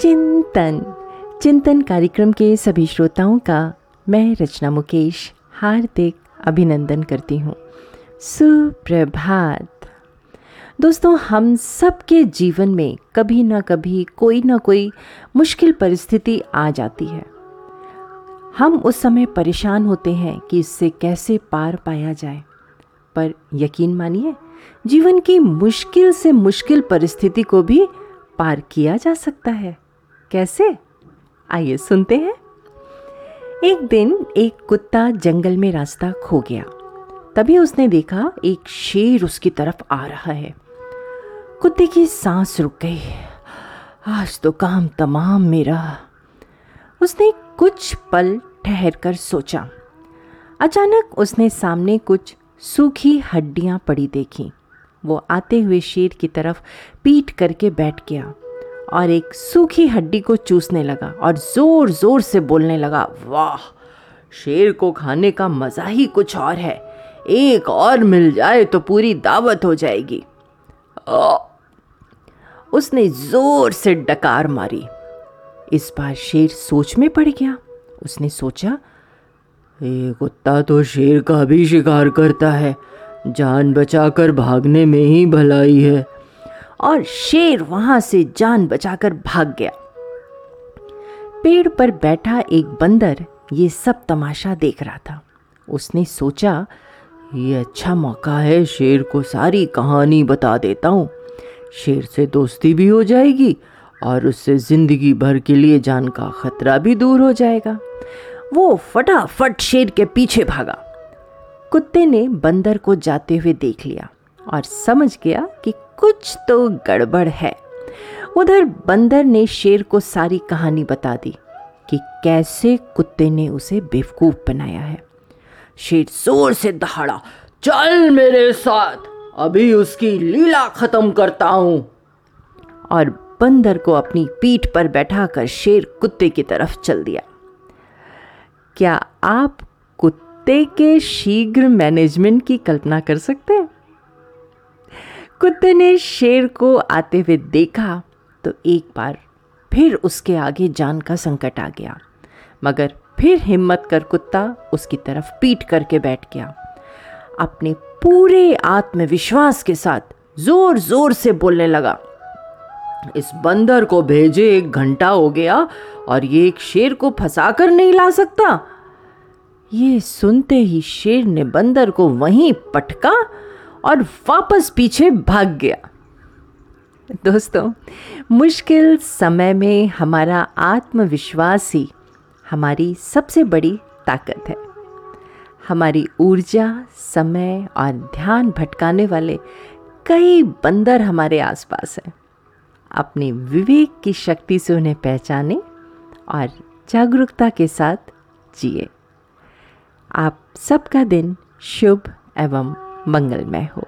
चिंतन। चिंतन कार्यक्रम के सभी श्रोताओं का मैं रचना मुकेश हार्दिक अभिनंदन करती हूँ। सुप्रभात। दोस्तों, हम सबके जीवन में कभी ना कभी, कोई ना कोई मुश्किल परिस्थिति आ जाती है। हम उस समय परेशान होते हैं कि इससे कैसे पार पाया जाए। पर यकीन मानिए, जीवन की मुश्किल से मुश्किल परिस्थिति को भी पार किया जा सकता है। कैसे? आइए सुनते हैं। एक दिन एक कुत्ता जंगल में रास्ता खो गया। तभी उसने देखा एक शेर उसकी तरफ़ आ रहा है। कुत्ते की सांस रुक गई। आज तो काम तमाम मेरा। उसने कुछ पल ठहर कर सोचा। अचानक उसने सामने कुछ सूखी हड्डियाँ पड़ी देखी। वो आते हुए शेर की तरफ़ पीट करके बैठ गया। और एक सूखी हड्डी को चूसने लगा और ज़ोर ज़ोर से बोलने लगा, वाह, शेर को खाने का मज़ा ही कुछ और है। एक और मिल जाए तो पूरी दावत हो जाएगी। उसने ज़ोर से डकार मारी। इस बार शेर सोच में पड़ गया। उसने सोचा ये कुत्ता तो शेर का भी शिकार करता है। जान बचाकर भागने में ही भलाई है। और शेर वहाँ से जान बचाकर भाग गया। पेड़ पर बैठा एक बंदर ये सब तमाशा देख रहा था। उसने सोचा, ये अच्छा मौका है, शेर को सारी कहानी बता देता हूँ। शेर से दोस्ती भी हो जाएगी और उससे ज़िंदगी भर के लिए जान का खतरा भी दूर हो जाएगा। वो फटाफट शेर के पीछे भागा। कुत्ते ने बंदर को जाते हुए देख लिया और समझ गया कि कुछ तो गड़बड़ है। उधर बंदर ने शेर को सारी कहानी बता दी कि कैसे कुत्ते ने उसे बेवकूफ़ बनाया है। शेर ज़ोर से दहाड़ा, चल मेरे साथ, अभी उसकी लीला खत्म करता हूँ। और बंदर को अपनी पीठ पर बैठाकर शेर कुत्ते की तरफ़ चल दिया। क्या आप कुत्ते के शीघ्र मैनेजमेंट की कल्पना कर सकते हैं? कुत्ते ने शेर को आते हुए देखा तो एक बार फिर उसके आगे जान का संकट आ गया। मगर फिर हिम्मत कर कुत्ता उसकी तरफ़ पीट करके बैठ गया। अपने पूरे आत्मविश्वास के साथ ज़ोर ज़ोर से बोलने लगा, इस बंदर को भेजे एक घंटा हो गया और ये एक शेर को फंसा कर नहीं ला सकता? ये सुनते ही शेर ने बंदर को वहीं पटका और वापस पीछे भाग गया। दोस्तों, मुश्किल समय में हमारा आत्मविश्वास ही हमारी सबसे बड़ी ताकत है। हमारी ऊर्जा, समय और ध्यान भटकाने वाले कई बंदर हमारे आसपास हैं। अपने विवेक की शक्ति से उन्हें पहचाने और जागरूकता के साथ जिए। आप सबका दिन शुभ एवं मंगलमय हो।